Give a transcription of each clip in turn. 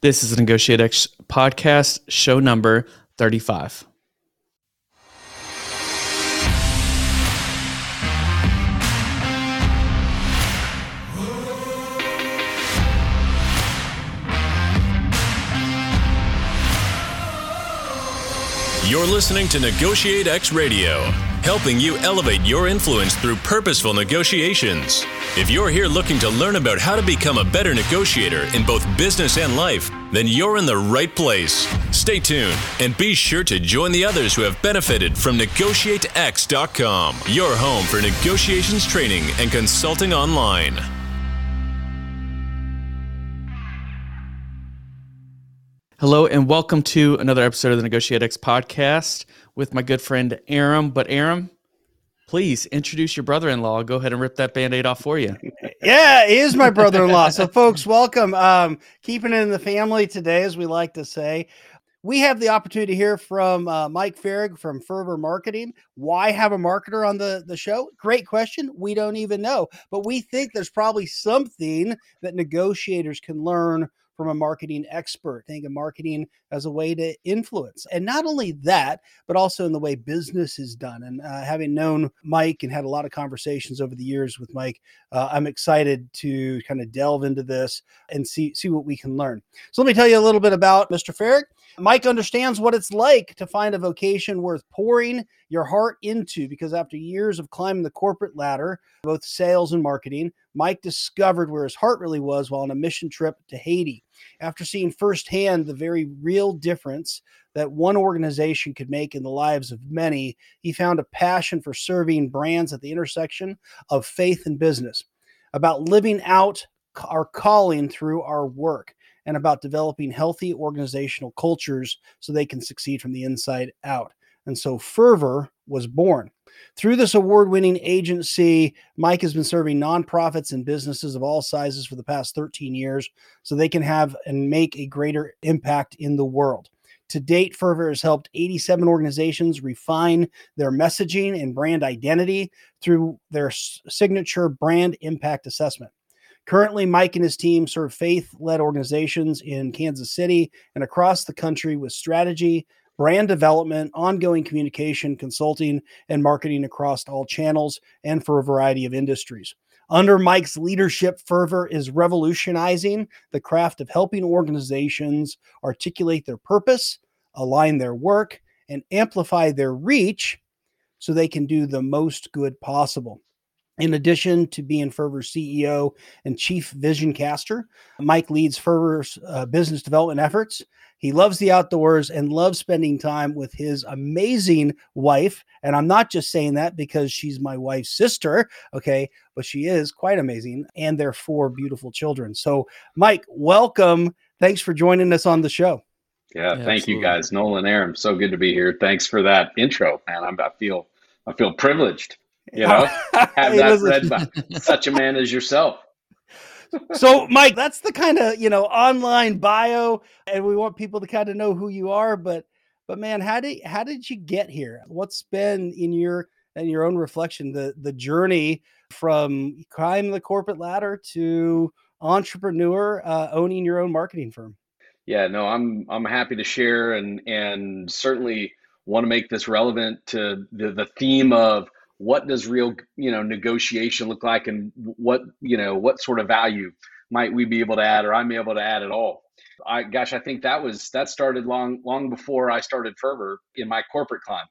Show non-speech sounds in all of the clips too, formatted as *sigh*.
This is the Negotiate X podcast, show number 35. You're listening to Negotiate X Radio, helping you elevate your influence through purposeful negotiations. If you're here looking to learn about how to become a better negotiator in both business and life, then you're in the right place. Stay tuned and be sure to join the others who have benefited from NegotiateX.com, your home for negotiations training and consulting online. Hello, and welcome to another episode of the Negotiate X podcast with my good friend Aram. But Aram, please introduce your brother-in-law. I'll go ahead and rip that band-aid off for you. *laughs* yeah, he is my brother-in-law. so, folks, welcome. Um, keeping it in the family today, as we like to say. We have the opportunity to hear from uh, Mike Farrig from Fervor Marketing. Why have a marketer on the, the show? Great question. We don't even know, but we think there's probably something that negotiators can learn from a marketing expert. Think of marketing as a way to influence. And not only that, but also in the way business is done. And uh, having known Mike and had a lot of conversations over the years with Mike, uh, I'm excited to kind of delve into this and see, see what we can learn. So let me tell you a little bit about Mr. Farrig. Mike understands what it's like to find a vocation worth pouring your heart into because after years of climbing the corporate ladder, both sales and marketing, Mike discovered where his heart really was while on a mission trip to Haiti. After seeing firsthand the very real difference that one organization could make in the lives of many, he found a passion for serving brands at the intersection of faith and business, about living out our calling through our work and about developing healthy organizational cultures so they can succeed from the inside out. And so Fervor was born. Through this award winning agency, Mike has been serving nonprofits and businesses of all sizes for the past 13 years so they can have and make a greater impact in the world. To date, Fervor has helped 87 organizations refine their messaging and brand identity through their signature brand impact assessment. Currently, Mike and his team serve faith led organizations in Kansas City and across the country with strategy, brand development, ongoing communication, consulting, and marketing across all channels and for a variety of industries. Under Mike's leadership, Fervor is revolutionizing the craft of helping organizations articulate their purpose, align their work, and amplify their reach so they can do the most good possible. In addition to being Fervor's CEO and chief vision caster, Mike leads Fervor's uh, business development efforts. He loves the outdoors and loves spending time with his amazing wife. And I'm not just saying that because she's my wife's sister, okay, but she is quite amazing and their four beautiful children. So, Mike, welcome. Thanks for joining us on the show. Yeah, yeah thank absolutely. you guys, Nolan, Aram. So good to be here. Thanks for that intro, man. I'm, I feel I feel privileged you know, *laughs* have that read by such a man as yourself. *laughs* so, Mike, that's the kind of you know online bio, and we want people to kind of know who you are. But, but man, how did how did you get here? What's been in your in your own reflection the the journey from climbing the corporate ladder to entrepreneur uh, owning your own marketing firm? Yeah, no, I'm I'm happy to share and and certainly want to make this relevant to the the theme of what does real you know negotiation look like and what you know what sort of value might we be able to add or i'm able to add at all? I gosh i think that was that started long long before i started fervor in my corporate climb.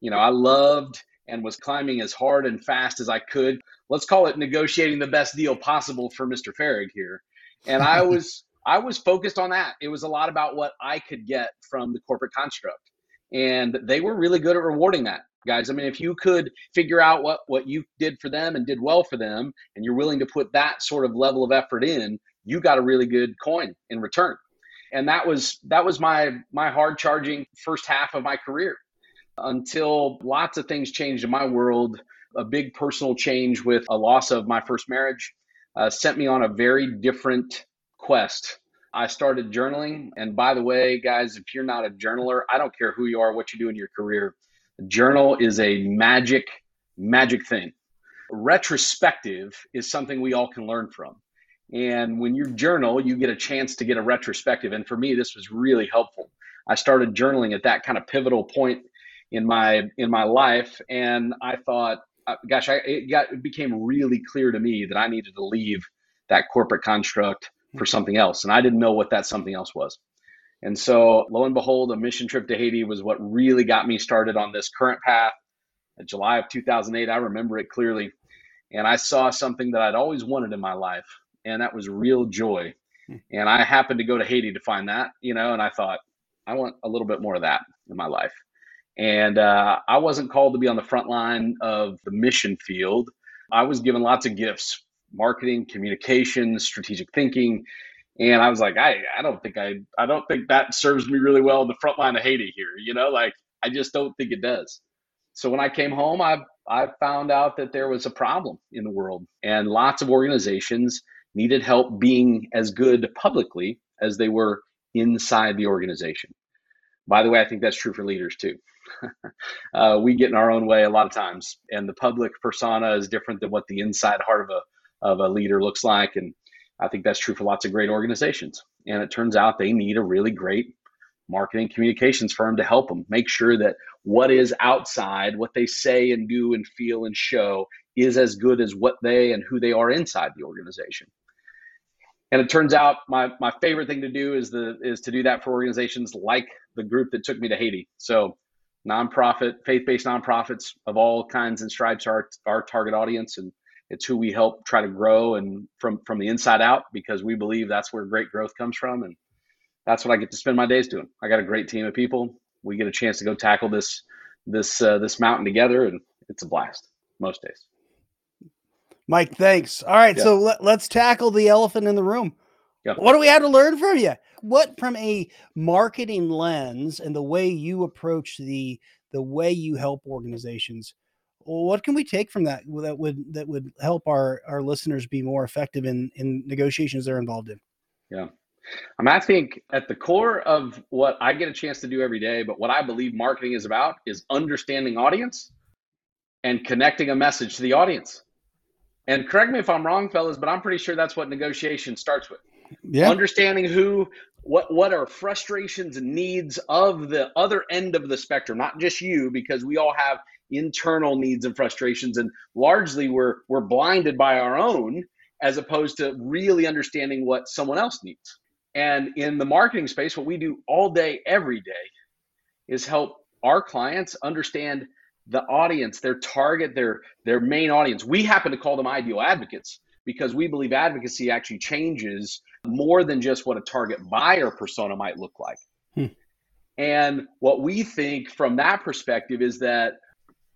You know i loved and was climbing as hard and fast as i could. Let's call it negotiating the best deal possible for mr farrig here. And i was *laughs* i was focused on that. It was a lot about what i could get from the corporate construct. And they were really good at rewarding that guys. I mean, if you could figure out what what you did for them and did well for them, and you're willing to put that sort of level of effort in, you got a really good coin in return. And that was that was my my hard charging first half of my career until lots of things changed in my world. A big personal change with a loss of my first marriage uh, sent me on a very different quest. I started journaling. And by the way, guys, if you're not a journaler, I don't care who you are, what you do in your career, journal is a magic, magic thing. Retrospective is something we all can learn from. And when you journal, you get a chance to get a retrospective. And for me, this was really helpful. I started journaling at that kind of pivotal point in my in my life, and I thought, uh, gosh, I, it got it became really clear to me that I needed to leave that corporate construct for something else, and I didn't know what that something else was. And so, lo and behold, a mission trip to Haiti was what really got me started on this current path. In July of 2008, I remember it clearly. And I saw something that I'd always wanted in my life, and that was real joy. Hmm. And I happened to go to Haiti to find that, you know, and I thought, I want a little bit more of that in my life. And uh, I wasn't called to be on the front line of the mission field. I was given lots of gifts marketing, communications, strategic thinking. And I was like, I, I don't think I I don't think that serves me really well in the front line of Haiti here. You know, like I just don't think it does. So when I came home, I I found out that there was a problem in the world, and lots of organizations needed help being as good publicly as they were inside the organization. By the way, I think that's true for leaders too. *laughs* uh, we get in our own way a lot of times, and the public persona is different than what the inside heart of a of a leader looks like. And I think that's true for lots of great organizations. And it turns out they need a really great marketing communications firm to help them make sure that what is outside, what they say and do and feel and show, is as good as what they and who they are inside the organization. And it turns out my, my favorite thing to do is the is to do that for organizations like the group that took me to Haiti. So nonprofit, faith-based nonprofits of all kinds and stripes are our target audience. And it's who we help try to grow and from from the inside out because we believe that's where great growth comes from and that's what I get to spend my days doing. I got a great team of people. We get a chance to go tackle this this uh, this mountain together and it's a blast most days. Mike, thanks. All right, yeah. so let, let's tackle the elephant in the room. Yeah. What do we have to learn from you? What from a marketing lens and the way you approach the the way you help organizations what can we take from that that would that would help our our listeners be more effective in in negotiations they're involved in yeah I, mean, I think at the core of what I get a chance to do every day, but what I believe marketing is about is understanding audience and connecting a message to the audience. And correct me if I'm wrong, fellas, but I'm pretty sure that's what negotiation starts with. Yeah. Understanding who, what, what are frustrations and needs of the other end of the spectrum, not just you, because we all have internal needs and frustrations and largely we're we're blinded by our own as opposed to really understanding what someone else needs. And in the marketing space what we do all day every day is help our clients understand the audience their target their their main audience. We happen to call them ideal advocates because we believe advocacy actually changes more than just what a target buyer persona might look like. Hmm. and what we think from that perspective is that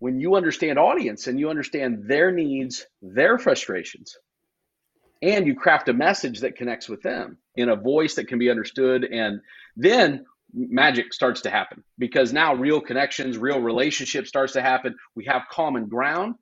when you understand audience and you understand their needs, their frustrations, and you craft a message that connects with them in a voice that can be understood, and then magic starts to happen because now real connections, real relationship starts to happen. We have common ground.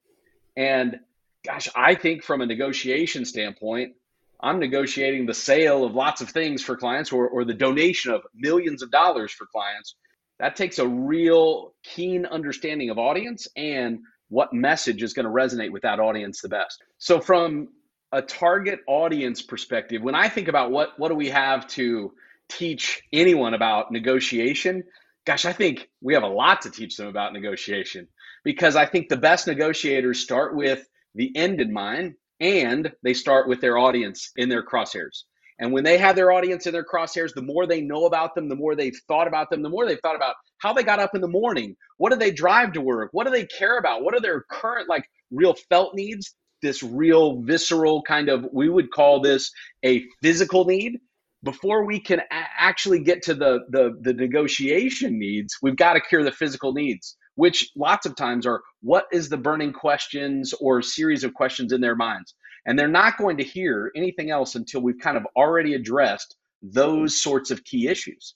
And gosh, I think from a negotiation standpoint, I'm negotiating the sale of lots of things for clients or, or the donation of millions of dollars for clients that takes a real keen understanding of audience and what message is going to resonate with that audience the best. So from a target audience perspective, when I think about what what do we have to teach anyone about negotiation, gosh, I think we have a lot to teach them about negotiation because I think the best negotiators start with the end in mind and they start with their audience in their crosshairs. And when they have their audience in their crosshairs, the more they know about them, the more they've thought about them, the more they've thought about how they got up in the morning. What do they drive to work? What do they care about? What are their current, like, real felt needs? This real visceral kind of, we would call this a physical need. Before we can a- actually get to the, the, the negotiation needs, we've got to cure the physical needs which lots of times are what is the burning questions or series of questions in their minds and they're not going to hear anything else until we've kind of already addressed those sorts of key issues.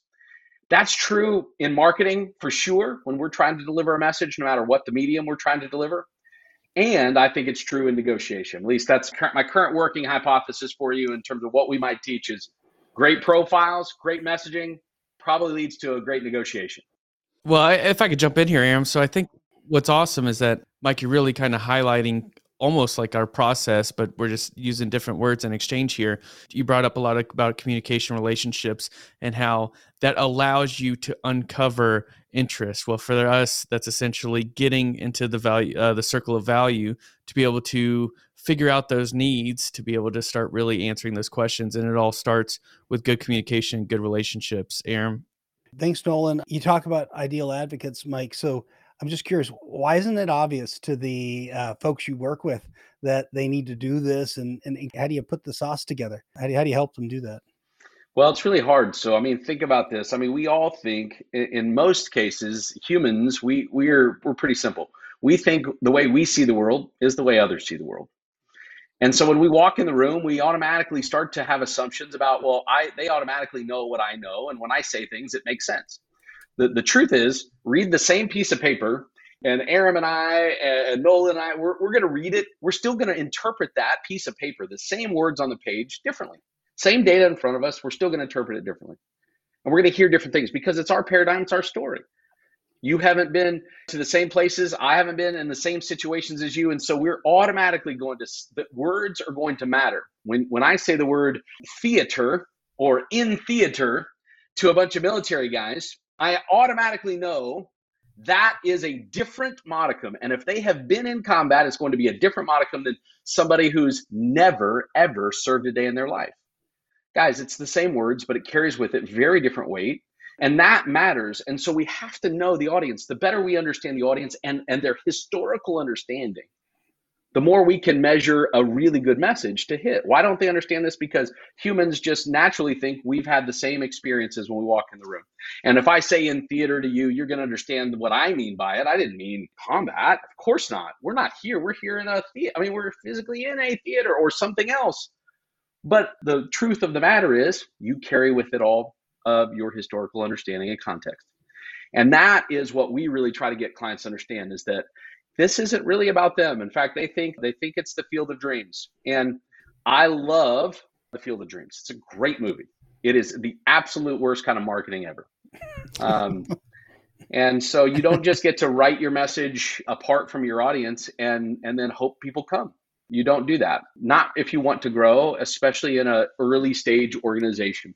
That's true in marketing for sure when we're trying to deliver a message, no matter what the medium we're trying to deliver. And I think it's true in negotiation. At least that's my current working hypothesis for you in terms of what we might teach is great profiles, great messaging probably leads to a great negotiation. Well, if I could jump in here, Aram. So I think what's awesome is that Mike, you're really kind of highlighting almost like our process, but we're just using different words in exchange here. You brought up a lot about communication relationships and how that allows you to uncover interest. Well, for us, that's essentially getting into the value, uh, the circle of value, to be able to figure out those needs, to be able to start really answering those questions. And it all starts with good communication, good relationships. Aaron. Thanks, Nolan. You talk about ideal advocates, Mike. So I'm just curious, why isn't it obvious to the uh, folks you work with that they need to do this? And, and how do you put the sauce together? How do you, how do you help them do that? Well, it's really hard. So, I mean, think about this. I mean, we all think, in most cases, humans, we we're we're pretty simple. We think the way we see the world is the way others see the world. And so when we walk in the room, we automatically start to have assumptions about, well, I they automatically know what I know, and when I say things, it makes sense. The, the truth is, read the same piece of paper, and Aram and I and Nolan and I, we're, we're going to read it. We're still going to interpret that piece of paper, the same words on the page, differently. Same data in front of us, we're still going to interpret it differently. And we're going to hear different things because it's our paradigm, it's our story. You haven't been to the same places. I haven't been in the same situations as you. And so we're automatically going to, the words are going to matter. When, when I say the word theater or in theater to a bunch of military guys, I automatically know that is a different modicum. And if they have been in combat, it's going to be a different modicum than somebody who's never, ever served a day in their life. Guys, it's the same words, but it carries with it very different weight. And that matters. And so we have to know the audience. The better we understand the audience and, and their historical understanding, the more we can measure a really good message to hit. Why don't they understand this? Because humans just naturally think we've had the same experiences when we walk in the room. And if I say in theater to you, you're going to understand what I mean by it. I didn't mean combat. Of course not. We're not here. We're here in a theater. I mean, we're physically in a theater or something else. But the truth of the matter is, you carry with it all of your historical understanding and context. And that is what we really try to get clients to understand is that this isn't really about them. In fact, they think they think it's the Field of Dreams. And I love the Field of Dreams. It's a great movie. It is the absolute worst kind of marketing ever. Um, *laughs* and so you don't just get to write your message apart from your audience and and then hope people come. You don't do that. Not if you want to grow, especially in an early stage organization.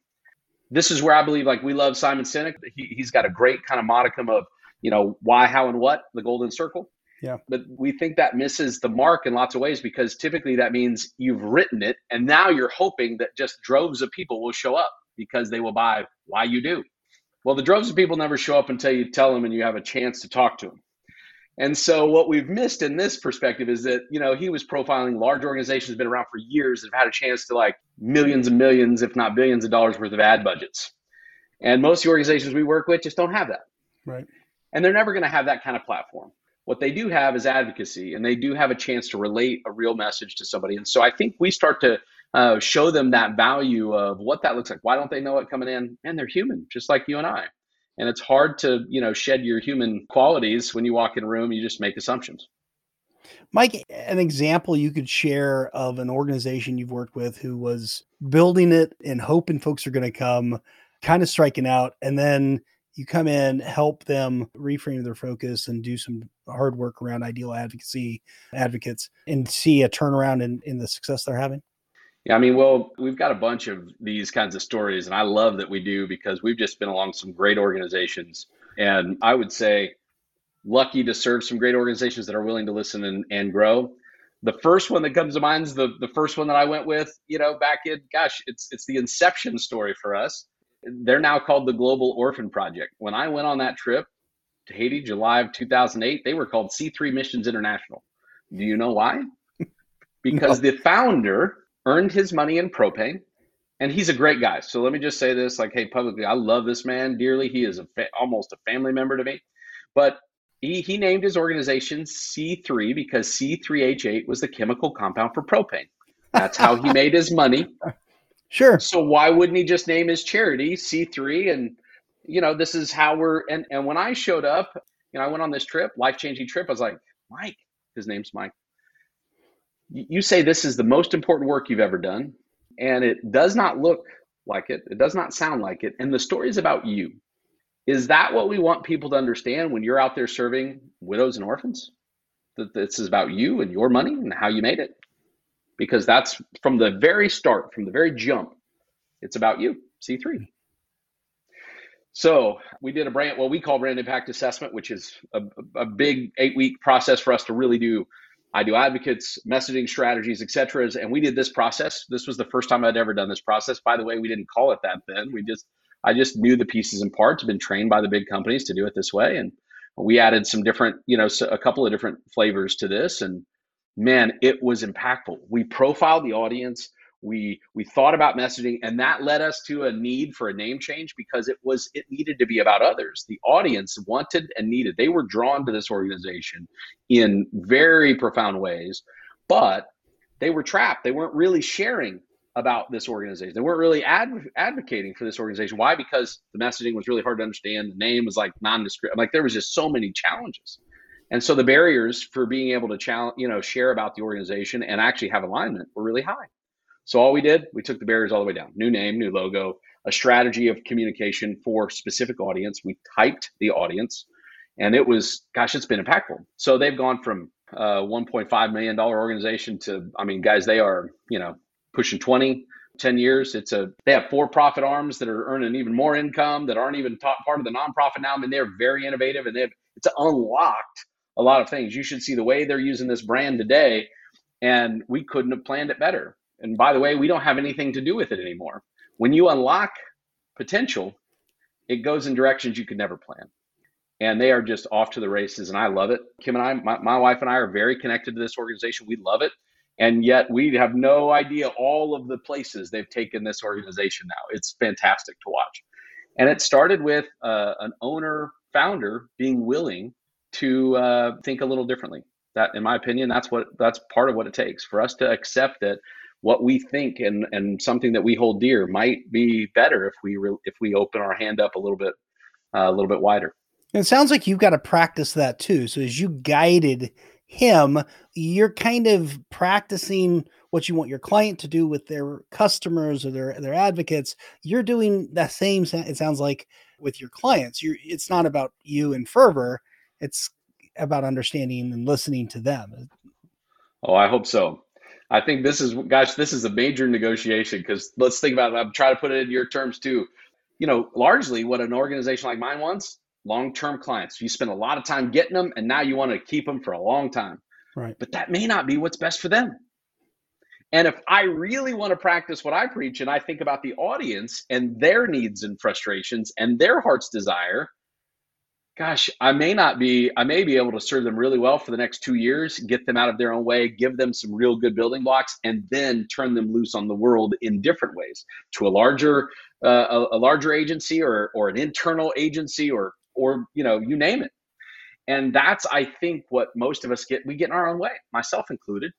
This is where I believe like we love Simon Sinek. He, he's got a great kind of modicum of, you know, why, how, and what, the golden circle. Yeah. But we think that misses the mark in lots of ways because typically that means you've written it and now you're hoping that just droves of people will show up because they will buy why you do. Well, the droves of people never show up until you tell them and you have a chance to talk to them. And so what we've missed in this perspective is that, you know, he was profiling large organizations been around for years that have had a chance to like millions and millions, if not billions of dollars worth of ad budgets. And most of the organizations we work with just don't have that. Right. And they're never going to have that kind of platform. What they do have is advocacy, and they do have a chance to relate a real message to somebody. And so I think we start to uh, show them that value of what that looks like. Why don't they know it coming in? And they're human, just like you and I. And it's hard to, you know, shed your human qualities when you walk in a room. You just make assumptions. Mike, an example you could share of an organization you've worked with who was building it and hoping folks are going to come, kind of striking out, and then you come in, help them reframe their focus and do some hard work around ideal advocacy advocates and see a turnaround in, in the success they're having? Yeah, I mean, well, we've got a bunch of these kinds of stories, and I love that we do because we've just been along some great organizations. And I would say, lucky to serve some great organizations that are willing to listen and, and grow. The first one that comes to mind is the, the first one that I went with, you know, back in, gosh, it's, it's the inception story for us. They're now called the Global Orphan Project. When I went on that trip to Haiti, July of 2008, they were called C3 Missions International. Do you know why? *laughs* Because no. the founder earned his money in propane, and he's a great guy. So let me just say this, like, hey, publicly, I love this man dearly. He is a fa- almost a family member to me, but he he named his organization C3 because C3H8 was the chemical compound for propane. That's how he *laughs* made his money. Sure. So why wouldn't he just name his charity C3 and you know, this is how we're and and when I showed up, you know, I went on this trip, life-changing trip, I was like, Mike, his name's Mike you say this is the most important work you've ever done, and it does not look like it, it does not sound like it, and the story is about you. Is that what we want people to understand when you're out there serving widows and orphans? that this is about you and your money and how you made it. Because that's from the very start, from the very jump, it's about you, C3. So we did a brand, what we call brand impact assessment, which is a, a big eight week process for us to really do. I do advocates, messaging strategies, etc. And we did this process. This was the first time I'd ever done this process. By the way, we didn't call it that then. We just, I just knew the pieces and parts. Been trained by the big companies to do it this way, and we added some different, you know, a couple of different flavors to this. And man, it was impactful. We profiled the audience. We we thought about messaging and that led us to a need for a name change because it was it needed to be about others. The audience wanted and needed. They were drawn to this organization in very profound ways but they were trapped. They weren't really sharing about this organization. They weren't really adv- advocating for this organization. Why? Because the messaging was really hard to understand. The name was like nondescript. Like there was just so many challenges and so the barriers for being able to challenge you know share about the organization and actually have alignment were really high so all we did, we took the barriers all the way down. New name, new logo, a strategy of communication for specific audience. We typed the audience, and it was, gosh, it's been impactful. So they've gone from uh, 1.5 million dollar organization to, I mean, guys, they are you know pushing 20. 10 years it's a they have for profit arms that are earning even more income that aren't even part of the nonprofit now I mean they're very innovative and they've it's unlocked a lot of things you should see the way they're using this brand today and we couldn't have planned it better and by the way, we don't have anything to do with it anymore. When you unlock potential, it goes in directions you could never plan. And they are just off to the races, and I love it. Kim and I, my, my wife and I, are very connected to this organization. We love it. And yet we have no idea all of the places they've taken this organization now. It's fantastic to watch. And it started with uh, an owner founder being willing to uh, think a little differently. That, in my opinion, that's what that's part of what it takes for us to accept that what we think and and something that we hold dear might be better if we re- if we open our hand up a little bit uh, a little bit wider. And it sounds like you've got to practice that too. So as you guided him, you're kind of practicing what you want your client to do with their customers or their their advocates. You're doing the same. It sounds like with your clients. You're. It's not about you and fervor. It's about understanding and listening to them. Oh, I hope so. I think this is, gosh, this is a major negotiation because let's think about it. I'm trying to put it in your terms too. You know, largely what an organization like mine wants long term clients. You spend a lot of time getting them and now you want to keep them for a long time. Right. But that may not be what's best for them. And if I really want to practice what I preach and I think about the audience and their needs and frustrations and their heart's desire, gosh, I may not be, I may be able to serve them really well for the next two years, get them out of their own way, give them some real good building blocks, and then turn them loose on the world in different ways to a larger, uh, a, a larger agency or or an internal agency or or you know you name it. And that's I think what most of us get. We get in our own way, myself included.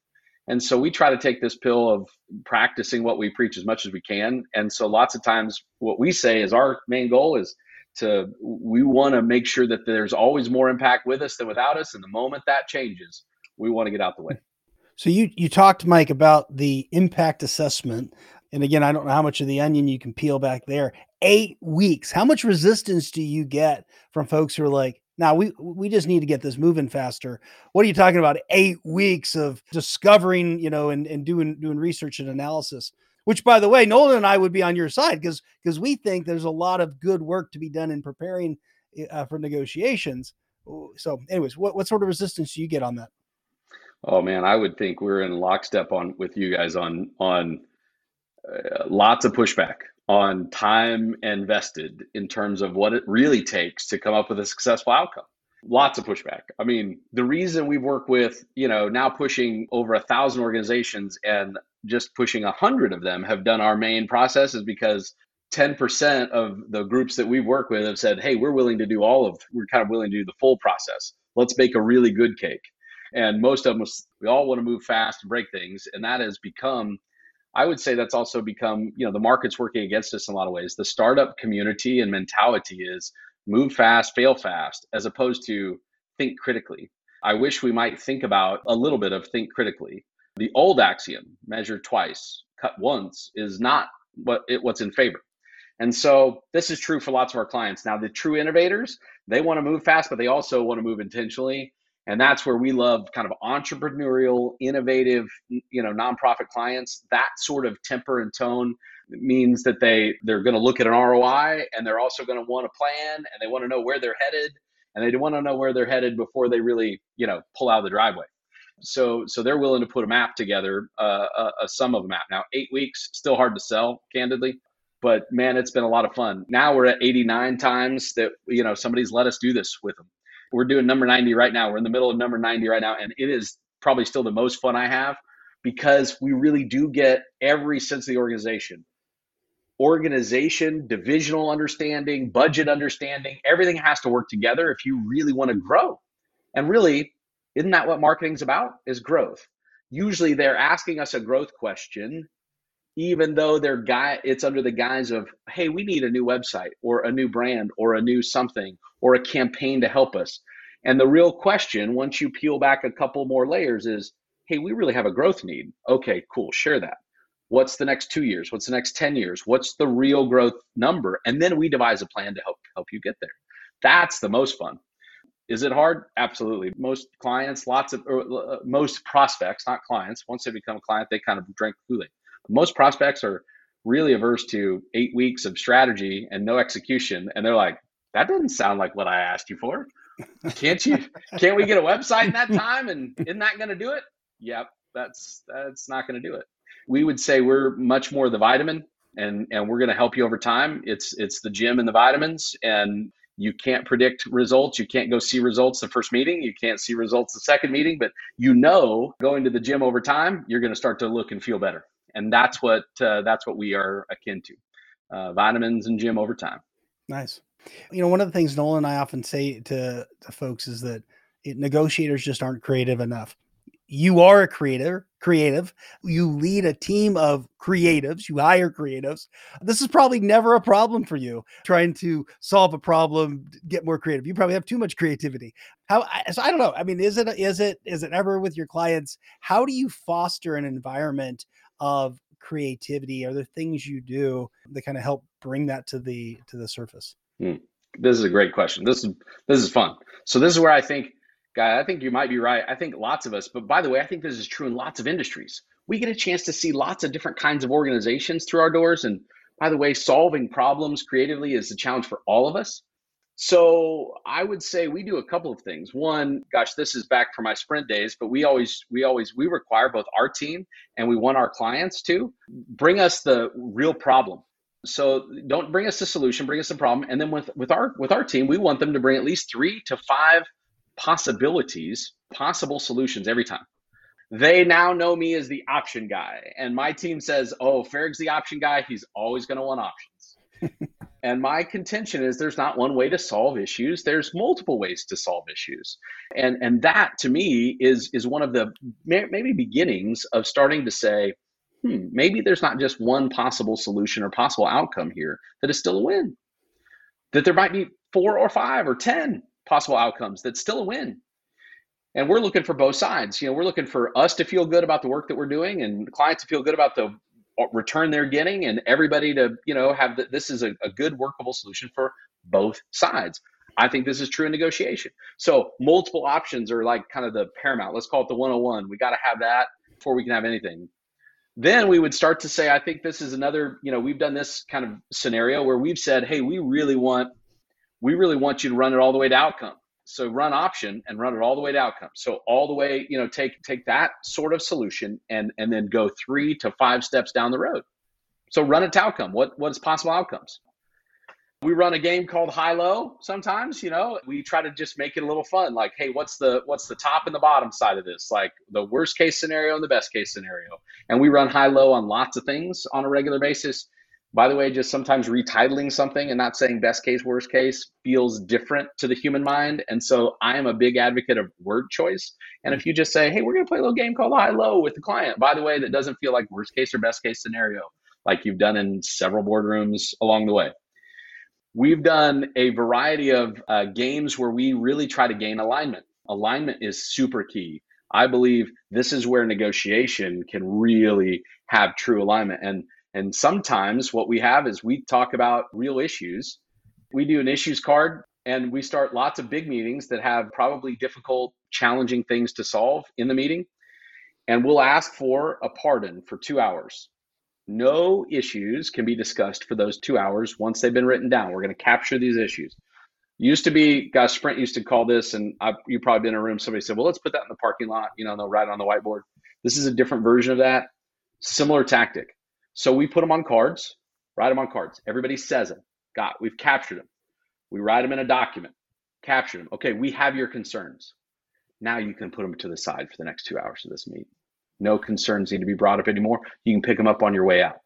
And so we try to take this pill of practicing what we preach as much as we can. And so lots of times what we say is our main goal is to we want to make sure that there's always more impact with us than without us and the moment that changes we want to get out the way. So you you talked mike about the impact assessment and again i don't know how much of the onion you can peel back there. Eight weeks how much resistance do you get from folks who are like now we we just need to get this moving faster. What are you talking about? Eight weeks of discovering you know and, and doing doing research and analysis which by the way nolan and i would be on your side because because we think there's a lot of good work to be done in preparing eh, uh, for negotiations. So anyways what, what sort of resistance do you get on that? Oh man i would think we're in lockstep on with you guys on on uh, lots of pushback on time invested in terms of what it really takes to come up with a successful outcome lots of pushback i mean the reason we've worked with you know now pushing over a thousand organizations and just pushing a 100 of them have done our main process is because 10% of the groups that we work with have said, hey, we're willing to do all of, we're kind of willing to do the full process. Let's make a really good cake. And most of them, we all want to move fast and break things. And that has become, I would say that's also become, you know, the market's working against us in a lot of ways. The startup community and mentality is move fast, fail fast, as opposed to think critically. I wish we might think about a little bit of think critically the old axiom, measure twice, cut once, is not what it, what's in favor. And so this is true for lots of our clients. Now, the true innovators, they want to move fast, but they also want to move intentionally. And that's where we love kind of entrepreneurial innovative you know nonprofit clients. That sort of temper and tone means that they they're going to look at an roi and they're also going to want a plan and they want to know where they're headed and they want to know where they're headed before they really you know pull out of the driveway. So so they're willing to put a map together uh, a, a sum of a map. Now eight weeks still hard to sell candidly but man it's been a lot of fun. Now we're at 89 times that you know somebody's let us do this with them we're doing number 90 right now. We're in the middle of number 90 right now. And it is probably still the most fun I have because we really do get every sense of the organization organization, divisional understanding, budget understanding. Everything has to work together if you really want to grow. And really, isn't that what marketing's about? Is growth. Usually they're asking us a growth question even though they're guy it's under the guise of hey we need a new website or a new brand or a new something or a campaign to help us. And the real question once you peel back a couple more layers is hey we really have a growth need. Okay cool share that. What's the next two years? What's the next 10 years? What's the real growth number? And then we devise a plan to help help you get there. That's the most fun. Is it hard? Absolutely. Most clients lots of uh, most prospects not clients once they become a client they kind of drink kool-aid most prospects are really averse to eight weeks of strategy and no execution. And they're like, that doesn't sound like what I asked you for. Can't you? Can't we get a website in that *laughs* time? And isn't that going to do it? Yep, that's that's not going to do it. We would say we're much more the vitamin, and and we're going to help you over time. It's it's the gym and the vitamins, and you can't predict results. You can't go see results the first meeting. You can't see results the second meeting, but you know going to the gym over time, you're going to start to look and feel better and that's what uh, that's what we are akin to uh, vitamins and gym over time. Nice. You know one of the things nolan and i often say to, to folks is that it, negotiators just aren't creative enough. You are a creator creative. You lead a team of creatives. You hire creatives. This is probably never a problem for you trying to solve a problem get more creative. You probably have too much creativity. How so i don't know. I mean is it is it is it ever with your clients? How do you foster an environment of creativity? Are there things you do that kind of help bring that to the to the surface? Hmm. This is a great question. This is this is fun. So this is where I think, guy, I think you might be right. I think lots of us, but by the way, I think this is true in lots of industries. We get a chance to see lots of different kinds of organizations through our doors. And by the way, solving problems creatively is a challenge for all of us. So I would say we do a couple of things. One, gosh, this is back from my sprint days, but we always, we always, we require both our team and we want our clients to bring us the real problem. So don't bring us the solution, bring us the problem. And then with, with our, with our team, we want them to bring at least three to five possibilities, possible solutions every time. They now know me as the option guy. And my team says, oh, Farrig's the option guy. He's always going to want options. *laughs* And my contention is there's not one way to solve issues. There's multiple ways to solve issues. And and that to me is is one of the maybe beginnings of starting to say, hmm, maybe there's not just one possible solution or possible outcome here that is still a win. That there might be four or five or 10 possible outcomes that's still a win. And we're looking for both sides. You know, we're looking for us to feel good about the work that we're doing and clients to feel good about the return they're getting and everybody to you know have the, this is a, a good workable solution for both sides. I think this is true in negotiation. So multiple options are like kind of the paramount. Let's call it the 101 we got to have that before we can have anything. Then we would start to say i think this is another you know we've done this kind of scenario where we've said hey we really want we really want you to run it all the way to outcome so run option and run it all the way to outcome. So all the way you know take take that sort of solution and and then go three to five steps down the road. So run it to outcome. What what is possible outcomes? We run a game called high low sometimes you know we try to just make it a little fun. Like hey what's the what's the top and the bottom side of this? Like the worst case scenario and the best case scenario. And we run high low on lots of things on a regular basis by the way, just sometimes retitling something and not saying best case, worst case feels different to the human mind. And so I am a big advocate of word choice. And if you just say, hey, we're going to play a little game called high low with the client, by the way, that doesn't feel like worst case or best case scenario, like you've done in several boardrooms along the way. We've done a variety of uh, games where we really try to gain alignment. Alignment is super key. I believe this is where negotiation can really have true alignment. And and sometimes what we have is we talk about real issues. We do an issues card and we start lots of big meetings that have probably difficult, challenging things to solve in the meeting. And we'll ask for a pardon for two hours. No issues can be discussed for those two hours once they've been written down. We're going to capture these issues. Used to be, guys, Sprint used to call this, and I've, you've probably been in a room. Somebody said, "Well, let's put that in the parking lot." You know, and they'll write it on the whiteboard. This is a different version of that. Similar tactic. So we put them on cards, write them on cards. Everybody says them. Got, we've captured them. We write them in a document, capture them. Okay, we have your concerns. Now you can put them to the side for the next two hours of this meeting. No concerns need to be brought up anymore. You can pick them up on your way out.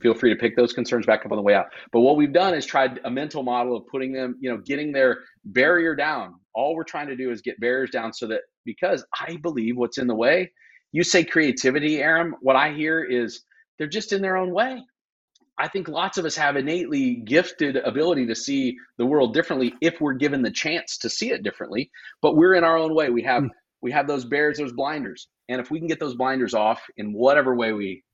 Feel free to pick those concerns back up on the way out. But what we've done is tried a mental model of putting them, you know, getting their barrier down. All we're trying to do is get barriers down so that because I believe what's in the way, you say creativity, Aram, what I hear is they're just in their own way. I think lots of us have innately gifted ability to see the world differently if we're given the chance to see it differently. But we're in our own way. We have mm. we have those barriers, those blinders, and if we can get those blinders off in whatever way we,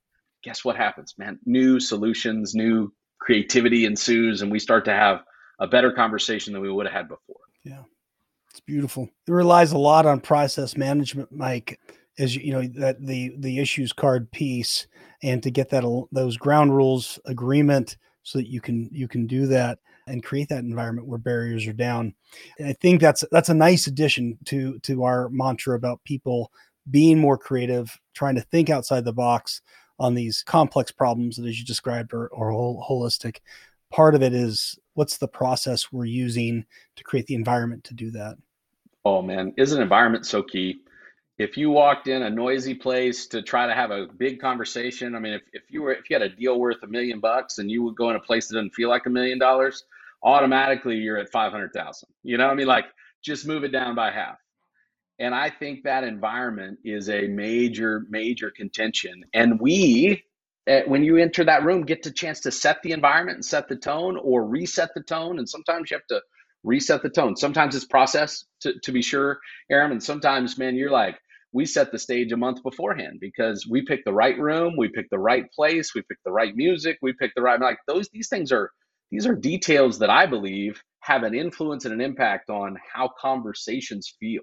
guess what happens, man? New solutions, new creativity ensues, and we start to have a better conversation than we would have had before. Yeah, it's beautiful. It relies a lot on process management, Mike as you know that the the issues card piece and to get that those ground rules agreement so that you can you can do that and create that environment where barriers are down. And I think that's that's a nice addition to to our mantra about people being more creative, trying to think outside the box on these complex problems that as you described are, are holistic. Part of it is what's the process we're using to create the environment to do that. Oh man, is an environment so key? If you walked in a noisy place to try to have a big conversation, I mean, if, if you were if you had a deal worth a million bucks and you would go in a place that doesn't feel like a million dollars, automatically you're at five hundred thousand. You know, what I mean, like just move it down by half. And I think that environment is a major, major contention. And we, eh, when you enter that room, get the chance to set the environment and set the tone or reset the tone. And sometimes you have to reset the tone. Sometimes it's process to, to be sure, Aram. And sometimes, man, you're like, we set the stage a month beforehand because we picked the right room, we picked the right place, we picked the right music, we picked the right like those these things are these are details that I believe have an influence and an impact on how conversations feel.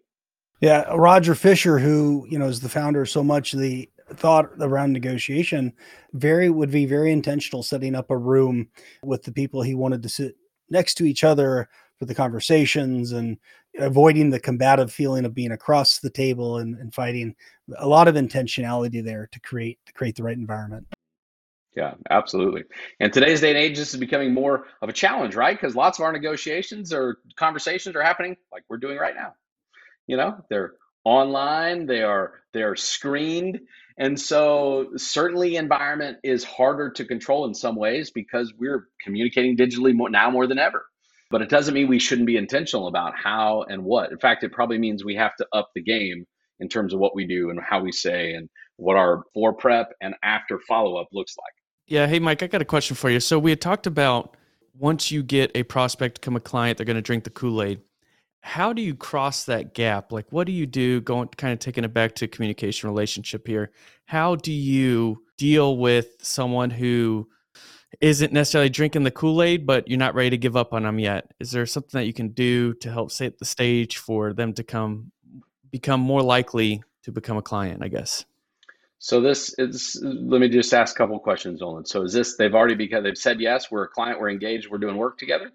Yeah, Roger Fisher, who you know is the founder of so much the thought around negotiation, very would be very intentional setting up a room with the people he wanted to sit next to each other for the conversations and avoiding the combative feeling of being across the table and, and fighting a lot of intentionality there to create to create the right environment. Yeah absolutely. And today's day and age this is becoming more of a challenge right? Because lots of our negotiations or conversations are happening like we're doing right now. You know they're online they are they are screened. And so certainly environment is harder to control in some ways because we're communicating digitally more now more than ever but it doesn't mean we shouldn't be intentional about how and what. In fact, it probably means we have to up the game in terms of what we do and how we say and what our for prep and after follow up looks like. Yeah. Hey, Mike, I got a question for you. So we had talked about once you get a prospect become a client, they're going to drink the Kool Aid. How do you cross that gap? Like, what do you do? Going kind of taking it back to communication relationship here. How do you deal with someone who isn't necessarily drinking the Kool Aid, but you're not ready to give up on them yet. Is there something that you can do to help set the stage for them to come become more likely to become a client? I guess. So this is. Let me just ask a couple questions, Nolan. So is this they've already because they've said yes, we're a client, we're engaged, we're doing work together,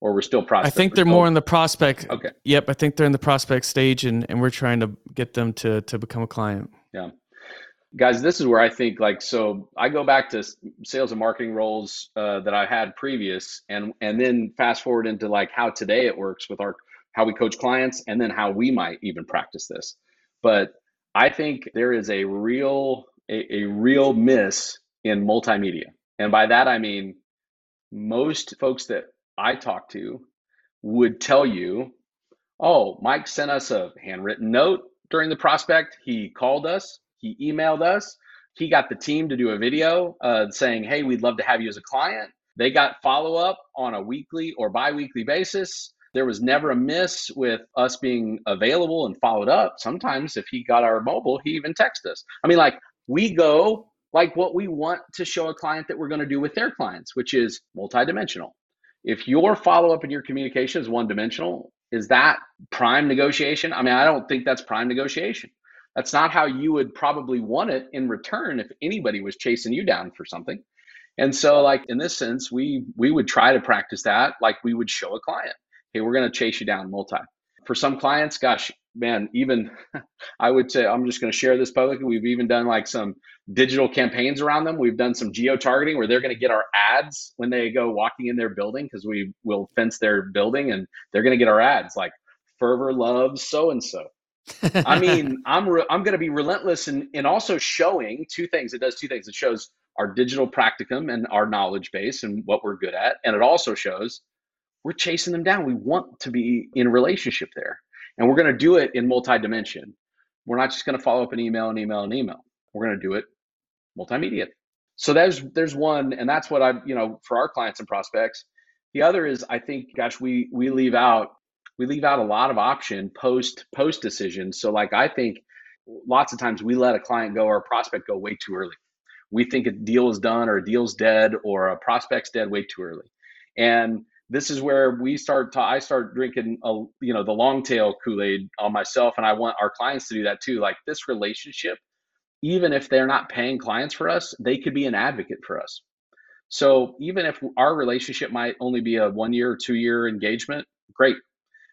or we're still prospect? I think they're still... more in the prospect. Okay. Yep, I think they're in the prospect stage, and and we're trying to get them to to become a client. Yeah guys this is where i think like so i go back to sales and marketing roles uh, that i had previous and and then fast forward into like how today it works with our how we coach clients and then how we might even practice this. But i think there is a real a, a real miss in multimedia. And by that i mean most folks that i talk to would tell you oh mike sent us a handwritten note during the prospect. He called us he emailed us. He got the team to do a video uh, saying, "Hey, we'd love to have you as a client." They got follow up on a weekly or biweekly basis. There was never a miss with us being available and followed up. Sometimes, if he got our mobile, he even texted us. I mean, like we go like what we want to show a client that we're going to do with their clients, which is multidimensional. if your follow up and your communication is one dimensional, is that prime negotiation? I mean, I don't think that's prime negotiation. That's not how you would probably want it in return if anybody was chasing you down for something. And so, like in this sense, we we would try to practice that like we would show a client. Hey, we're going to chase you down multi. For some clients, gosh, man, even *laughs* I would say I'm just going to share this publicly. We've even done like some digital campaigns around them. We've done some geo targeting where they're going to get our ads when they go walking in their building because we will fence their building and they're going to get our ads like fervor loves so and so. I mean, I'm re- I'm going to be relentless in in also showing two things. It does two things. It shows our digital practicum and our knowledge base and what we're good at, and it also shows we're chasing them down. We want to be in relationship there. And we're going to do it in multi-dimension. We're not just going to follow up an email and email and email. We're going to do it multimedia. So there's there's one, and that's what I you know for our clients and prospects. The other is I think, gosh, we we leave out we leave out a lot of option post post decision. So like I think lots of times we let a client go or a prospect go way too early. We think a deal is done or a deal's dead or a prospect's dead way too early. And this is where we start to i start drinking a you know the long tail kool-aid on myself and i want our clients to do that too like this relationship even if they're not paying clients for us they could be an advocate for us so even if our relationship might only be a one year or two year engagement great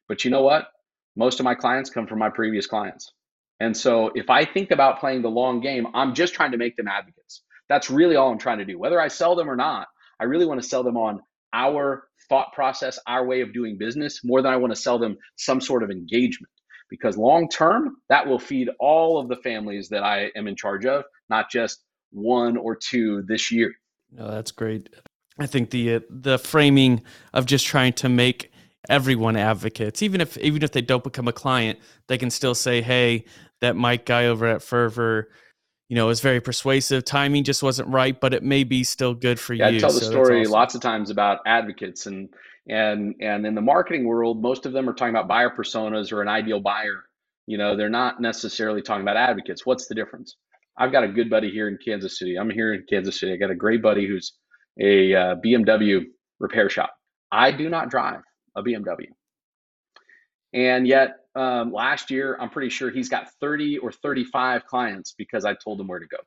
but you know what most of my clients come from my previous clients and so if i think about playing the long game i'm just trying to make them advocates that's really all i'm trying to do whether i sell them or not i really want to sell them on our thought process, our way of doing business, more than I want to sell them some sort of engagement. Because long term, that will feed all of the families that I am in charge of, not just one or two this year. No, that's great. I think the uh, the framing of just trying to make everyone advocates, even if even if they don't become a client, they can still say, "Hey, that Mike guy over at Fervor." you know, is very persuasive. Timing just wasn't right, but it may be still good for yeah, you. I tell the so story awesome. lots of times about advocates and and and in the marketing world, most of them are talking about buyer personas or an ideal buyer. You know, they're not necessarily talking about advocates. What's the difference? I've got a good buddy here in Kansas City. I'm here in Kansas City. I got a great buddy who's a uh, BMW repair shop. I do not drive a BMW. And yet, um, last year, I'm pretty sure he's got 30 or 35 clients because I told him where to go.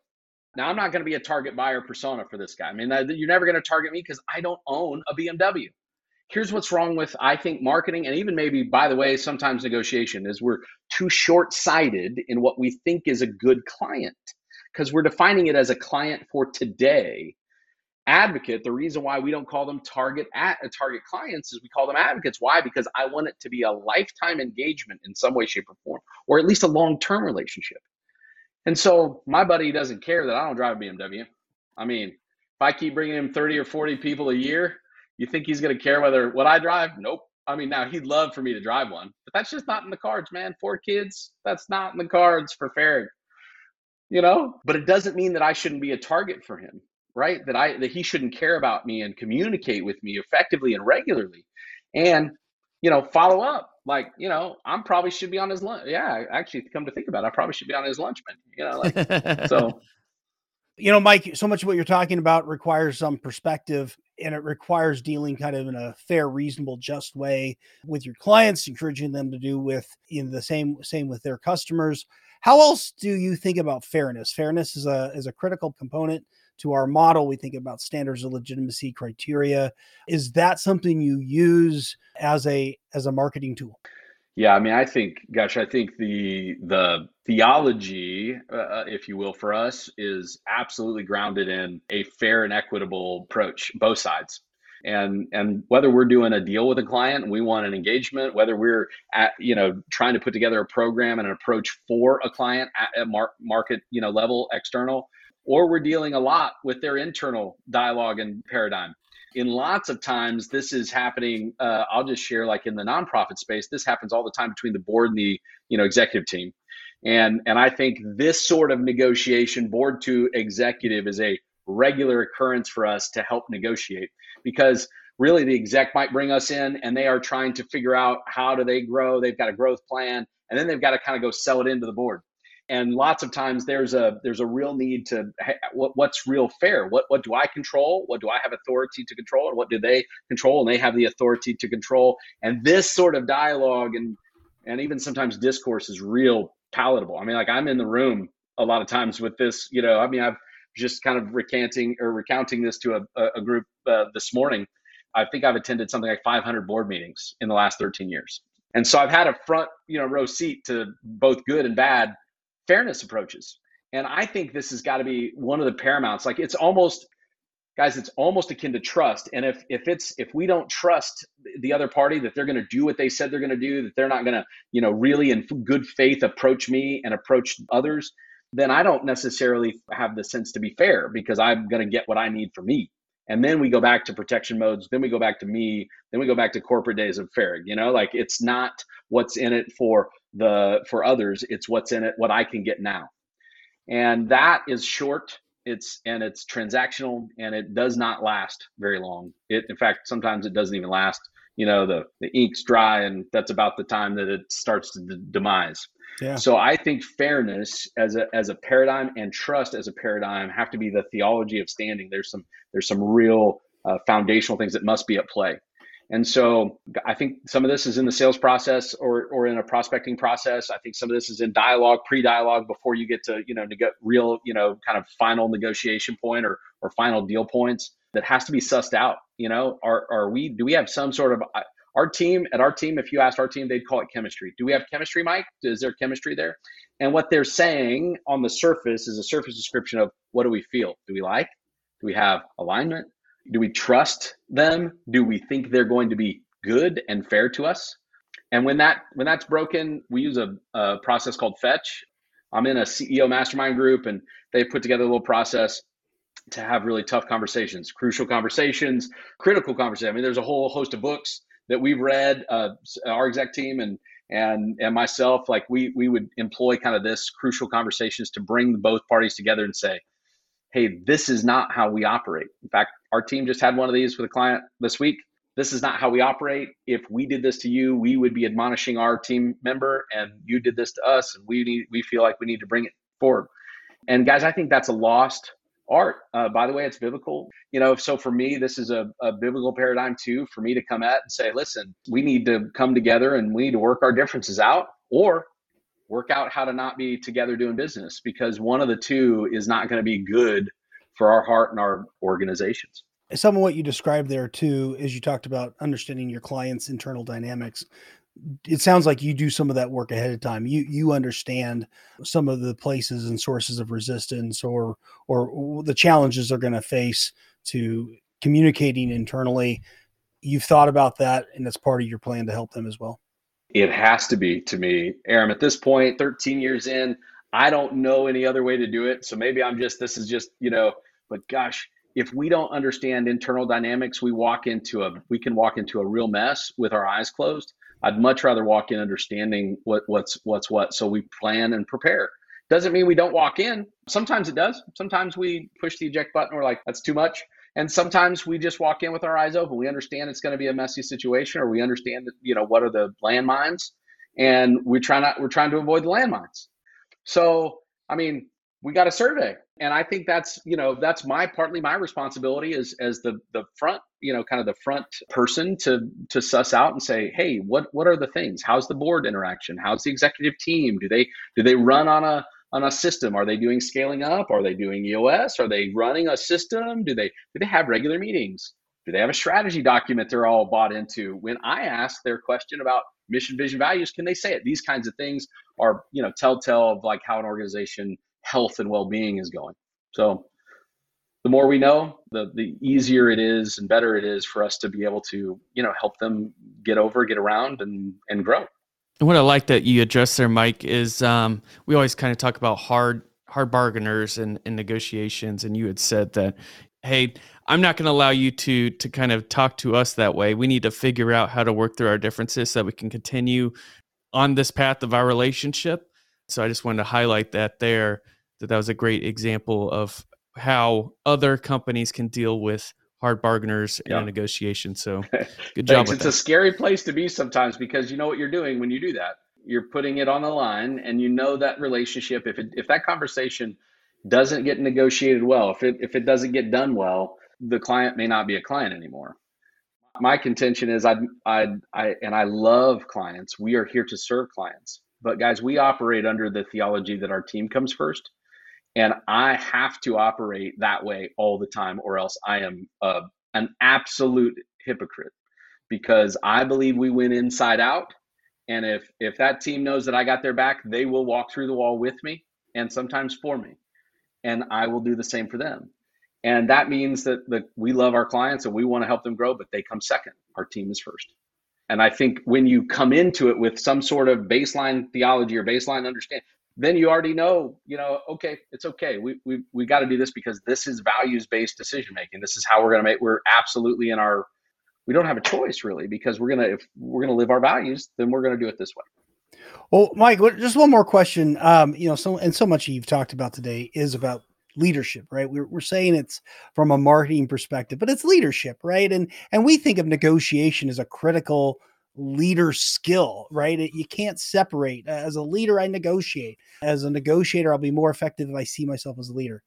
Now, I'm not going to be a target buyer persona for this guy. I mean, you're never going to target me because I don't own a BMW. Here's what's wrong with, I think, marketing and even maybe, by the way, sometimes negotiation is we're too short sighted in what we think is a good client because we're defining it as a client for today advocate. The reason why we don't call them target at uh, target clients is we call them advocates. Why? Because i want it to be a lifetime engagement in some way shape or form or at least a long-term relationship. And so my buddy doesn't care that i don't drive a bmw i mean if i keep bringing him 30 or 40 people a year you think he's going to care whether what i drive? Nope. I mean now he'd love for me to drive one but that's just not in the cards man. Four kids that's not in the cards for Farrig you know? But it doesn't mean that i shouldn't be a target for him right? That I that he shouldn't care about me and communicate with me effectively and regularly, and you know follow up. Like you know, I'm probably should be on his lunch. Yeah, actually, come to think about it, I probably should be on his lunch man. You know, like so. *laughs* You know, Mike, so much of what you're talking about requires some perspective and it requires dealing kind of in a fair, reasonable, just way with your clients, encouraging them to do with in the same same with their customers. How else do you think about fairness? Fairness is a is a critical component to our model. We think about standards of legitimacy criteria. Is that something you use as a as a marketing tool? Yeah, I mean, I think, gosh, I think the the theology, uh, uh, if you will, for us is absolutely grounded in a fair and equitable approach, both sides. And and whether we're doing a deal with a client and we want an engagement, whether we're at you know trying to put together a program and an approach for a client at, at mar- market you know level external, or we're dealing a lot with their internal dialogue and paradigm. In lots of times, this is happening. Uh, I'll just share, like in the nonprofit space, this happens all the time between the board and the you know executive team, and and I think this sort of negotiation, board to executive, is a regular occurrence for us to help negotiate. Because really the exec might bring us in and they are trying to figure out how do they grow. They've got a growth plan, and then they've got to kind of go sell it into the board. And lots of times there's a there's a real need to what, what's real fair? What what do i control? What do i have authority to control and what do they control and they have the authority to control? And this sort of dialogue and and even sometimes discourse is real palatable. I mean like i'm in the room a lot of times with this you know i mean i've just kind of recanting or recounting this to a, a group uh, this morning i think i've attended something like 500 board meetings in the last 13 years and so I've had a front, you know, row seat to both good and bad fairness approaches. And I think this has got to be one of the paramounts. Like it's almost guys, it's almost akin to trust. And if if it's if we don't trust the other party that they're going to do what they said they're going to do, that they're not going to, you know, really in good faith approach me and approach others, then I don't necessarily have the sense to be fair because I'm going to get what I need for me. And then we go back to protection modes then we go back to me then we go back to corporate days of Farrig you know? Like it's not what's in it for the for others it's what's in it what i can get now. And that is short it's and it's transactional and it does not last very long. It in fact sometimes it doesn't even last you know the the ink's dry and that's about the time that it starts to d- demise yeah. So I think fairness as a as a paradigm and trust as a paradigm have to be the theology of standing. There's some there's some real uh, foundational things that must be at play. And so I think some of this is in the sales process or, or in a prospecting process. I think some of this is in dialogue, pre-dialogue before you get to, you know, get real, you know, kind of final negotiation point or, or final deal points that has to be sussed out. You know, are, are we, do we have some sort of, our team at our team, if you asked our team, they'd call it chemistry. Do we have chemistry, Mike? Is there chemistry there? And what they're saying on the surface is a surface description of what do we feel? Do we like? Do we have alignment? Do we trust them? Do we think they're going to be good and fair to us? And when that when that's broken, we use a, a process called Fetch. I'm in a CEO mastermind group, and they put together a little process to have really tough conversations, crucial conversations, critical conversations. I mean, there's a whole host of books that we've read, uh, our exec team and and and myself, like we we would employ kind of this crucial conversations to bring both parties together and say, hey, this is not how we operate. In fact, our team just had one of these with a client this week. This is not how we operate. If we did this to you, we would be admonishing our team member, and you did this to us, and we need we feel like we need to bring it forward. And guys, I think that's a lost art. Uh, by the way, it's biblical. You know, so for me, this is a, a, biblical paradigm too. For me to come at and say, listen, we need to come together and we need to work our differences out, or work out how to not be together doing business because one of the two is not going to be good for our heart and our organizations. Some of what you described there too is you talked about understanding your client's internal dynamics it sounds like you do some of that work ahead of time. You you understand some of the places and sources of resistance or or the challenges they're going to face to communicating internally. You've thought about that, and that's part of your plan to help them as well. It has to be to me, Aram. At this point, 13 years in, I don't know any other way to do it. So maybe I'm just this is just you know. But gosh, if we don't understand internal dynamics, we walk into a we can walk into a real mess with our eyes closed I'd much rather walk in understanding what what's what's what. So we plan and prepare. Doesn't mean we don't walk in. Sometimes it does. Sometimes we push the eject button. We're like, that's too much. And sometimes we just walk in with our eyes open. We understand it's going to be a messy situation, or we understand that you know what are the landmines, and we try not we're trying to avoid the landmines. So I mean, we got a survey. And i think that's you know that's my partly my responsibility as as the the front you know kind of the front person to to suss out and say hey what what are the things? How's the board interaction? How's the executive team? Do they do they run on a on a system? Are they doing scaling up? Are they doing eos are they running a system? Do they do they have regular meetings? Do they have a strategy document they're all bought into? When i ask their question about mission vision values can they say it? These kinds of things are you know telltale of like how an organization health and well-being is going. So the more we know, the the easier it is and better it is for us to be able to, you know, help them get over, get around and and grow. And what I like that you address there, Mike, is um, we always kind of talk about hard hard bargainers and, and negotiations, and you had said that, hey, I'm not going to allow you to to kind of talk to us that way. We need to figure out how to work through our differences so that we can continue on this path of our relationship. So I just wanted to highlight that there that that was a great example of how other companies can deal with hard bargainers in a negotiation. So *laughs* good job. it's that. a scary place to be sometimes because you know what you're doing when you do that. you're putting it on the line and you know that relationship if it, if that conversation doesn't get negotiated well if it if it doesn't get done well the client may not be a client anymore my contention is I I I and I love clients we are here to serve clients but guys we operate under the theology that our team comes first and I have to operate that way all the time or else I am an absolute hypocrite because I believe we win inside out and if if that team knows that I got their back, they will walk through the wall with me and sometimes for me. And I will do the same for them. And that means that the, we love our clients and we want to help them grow, but they come second. Our team is first. And I think when you come into it with some sort of baseline theology or baseline understanding, then you already know, you know, okay, it's okay. We we we got to do this because this is values based decision making. This is how we're going to make. We're absolutely in our we don't have a choice really because we're gonna if we're gonna live our values, then we're gonna do it this way. Well, Mike, just one more question. Um, you know, so and so much you've talked about today is about leadership, right? We're, we're saying it's from a marketing perspective, but it's leadership, right? And and we think of negotiation as a critical leader skill, right? It, you can't separate. As a leader, I negotiate. As a negotiator, I'll be more effective if I see myself as a leader.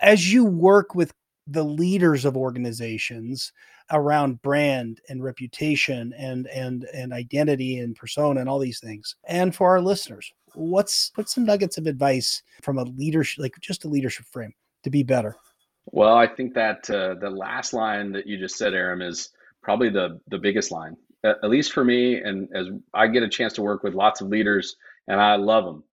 As you work with the leaders of organizations around brand and reputation and and and identity and persona and all these things and for our listeners what's what's some nuggets of advice from a leadership like just a leadership frame to be better? Well i think that uh, the last line that you just said aram is probably the the biggest line. At least for me and as i get a chance to work with lots of leaders and i love them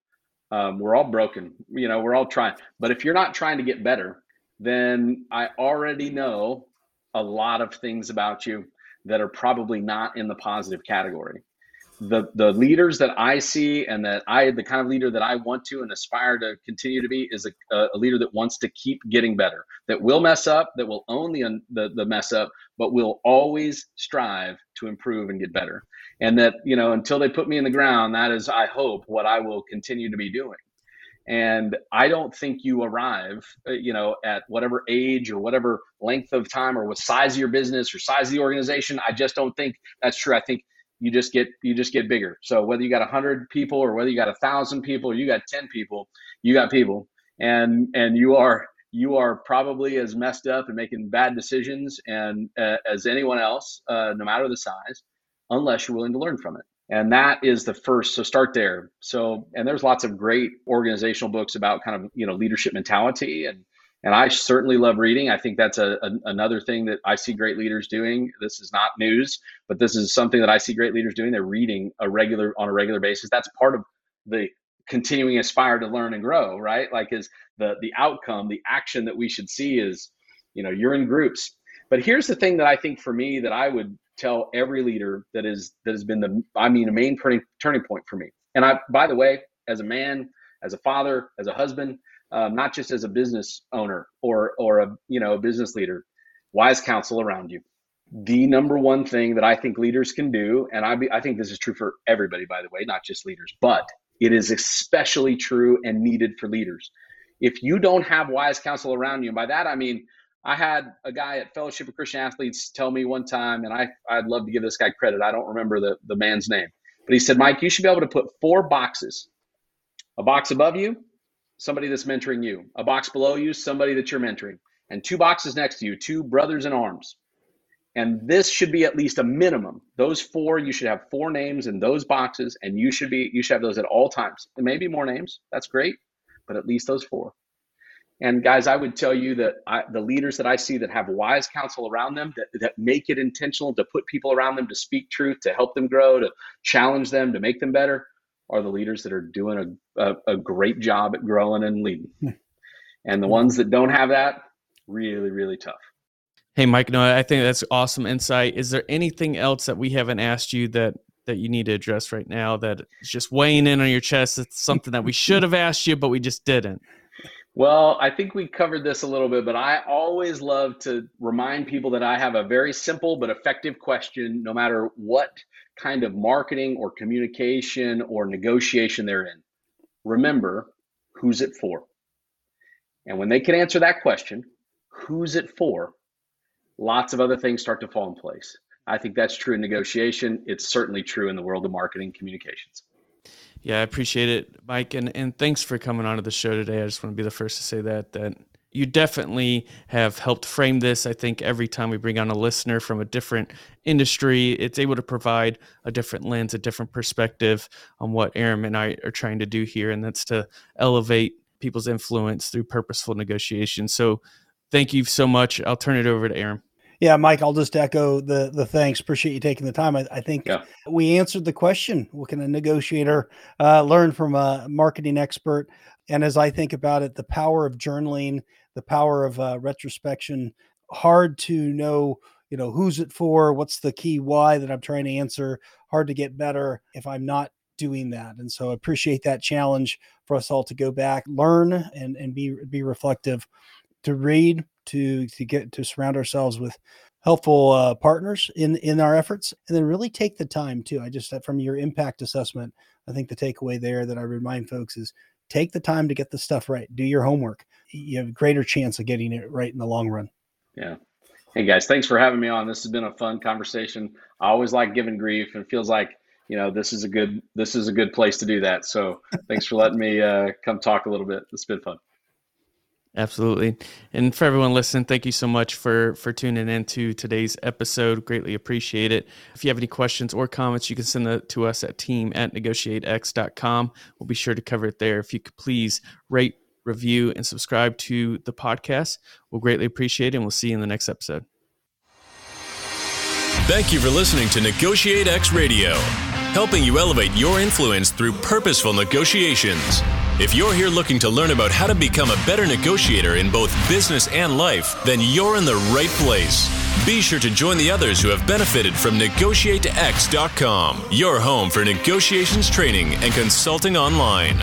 um, we're all broken you know we're all trying. But if you're not trying to get better then I already know a lot of things about you that are probably not in the positive category. The the leaders that I see and that I the kind of leader that I want to and aspire to continue to be is a, a leader that wants to keep getting better, that will mess up, that will own the, the the mess up, but will always strive to improve and get better. And that, you know, until they put me in the ground, that is I hope what I will continue to be doing. And i don't think you arrive uh, you know at whatever age or whatever length of time or what size of your business or size of the organization. I just don't think that's true. I think you just get you just get bigger. So whether you got 100 people or whether you got a thousand people or you got 10 people you got people. And and you are you are probably as messed up and making bad decisions and uh, as anyone else uh, no matter the size unless you're willing to learn from it. And that is the first so start there. So and there's lots of great organizational books about kind of you know leadership mentality and and i certainly love reading. I think that's a, a, another thing that i see great leaders doing. This is not news but this is something that i see great leaders doing. They're reading a regular on a regular basis. That's part of the continuing aspire to learn and grow right? Like is the the outcome the action that we should see is you know you're in groups. But here's the thing that i think for me that i would tell every leader that is that has been the I mean a main turning turning point for me. And I, by the way, as a man, as a father, as a husband, um, not just as a business owner or or a you know a business leader, wise counsel around you. The number one thing that I think leaders can do, and I be, I think this is true for everybody, by the way, not just leaders, but it is especially true and needed for leaders. If you don't have wise counsel around you, and by that I mean I had a guy at Fellowship of Christian Athletes tell me one time, and I, I'd love to give this guy credit. I don't remember the, the man's name, but he said, Mike, you should be able to put four boxes a box above you, somebody that's mentoring you, a box below you, somebody that you're mentoring, and two boxes next to you, two brothers in arms. And this should be at least a minimum. Those four, you should have four names in those boxes, and you should be you should have those at all times. There may be more names. That's great, but at least those four. And guys, I would tell you that I, the leaders that I see that have wise counsel around them, that, that make it intentional to put people around them to speak truth, to help them grow, to challenge them, to make them better, are the leaders that are doing a, a, a great job at growing and leading. Hmm. and the ones that don't have that, really, really tough. Hey, Mike, no, I think that's awesome insight. Is there anything else that we haven't asked you that that you need to address right now that is just weighing in on your chest? It's something that we should have asked you, but we just didn't. Well, I think we covered this a little bit, but I always love to remind people that I have a very simple but effective question, no matter what kind of marketing or communication or negotiation they're in. Remember, who's it for? And when they can answer that question, who's it for? Lots of other things start to fall in place. I think that's true in negotiation. It's certainly true in the world of marketing communications. Yeah, I appreciate it, Mike, and and thanks for coming onto the show today. I just want to be the first to say that that you definitely have helped frame this. I think every time we bring on a listener from a different industry, it's able to provide a different lens, a different perspective on what Aram and I are trying to do here, and that's to elevate people's influence through purposeful negotiation. So, thank you so much. I'll turn it over to Aram. Yeah, Mike, I'll just echo the the thanks. Appreciate you taking the time. I, I think yeah. we answered the question. What can a negotiator uh, learn from a marketing expert? And as I think about it, the power of journaling, the power of uh, retrospection, hard to know, you know, who's it for? What's the key why that I'm trying to answer? Hard to get better if I'm not doing that. And so I appreciate that challenge for us all to go back, learn and, and be, be reflective, to read, to, to get to surround ourselves with helpful uh, partners in, in our efforts, and then really take the time too. I just, from your impact assessment, I think the takeaway there that I remind folks is take the time to get the stuff right. Do your homework. You have a greater chance of getting it right in the long run. Yeah. Hey guys, thanks for having me on. This has been a fun conversation. I always like giving grief and feels like you know this is a good this is a good place to do that so thanks for letting me uh, come talk a little bit it's been fun absolutely. And for everyone listening thank you so much for for tuning in to today's episode. Greatly appreciate it. If you have any questions or comments you can send that to us at team at negotiatex.com we'll be sure to cover it there. If you could please rate review and subscribe to the podcast we'll greatly appreciate it and we'll see you in the next episode. Thank you for listening to Negotiate X Radio, helping you elevate your influence through purposeful negotiations. If you're here looking to learn about how to become a better negotiator in both business and life, then you're in the right place. Be sure to join the others who have benefited from NegotiateX.com, your home for negotiations training and consulting online.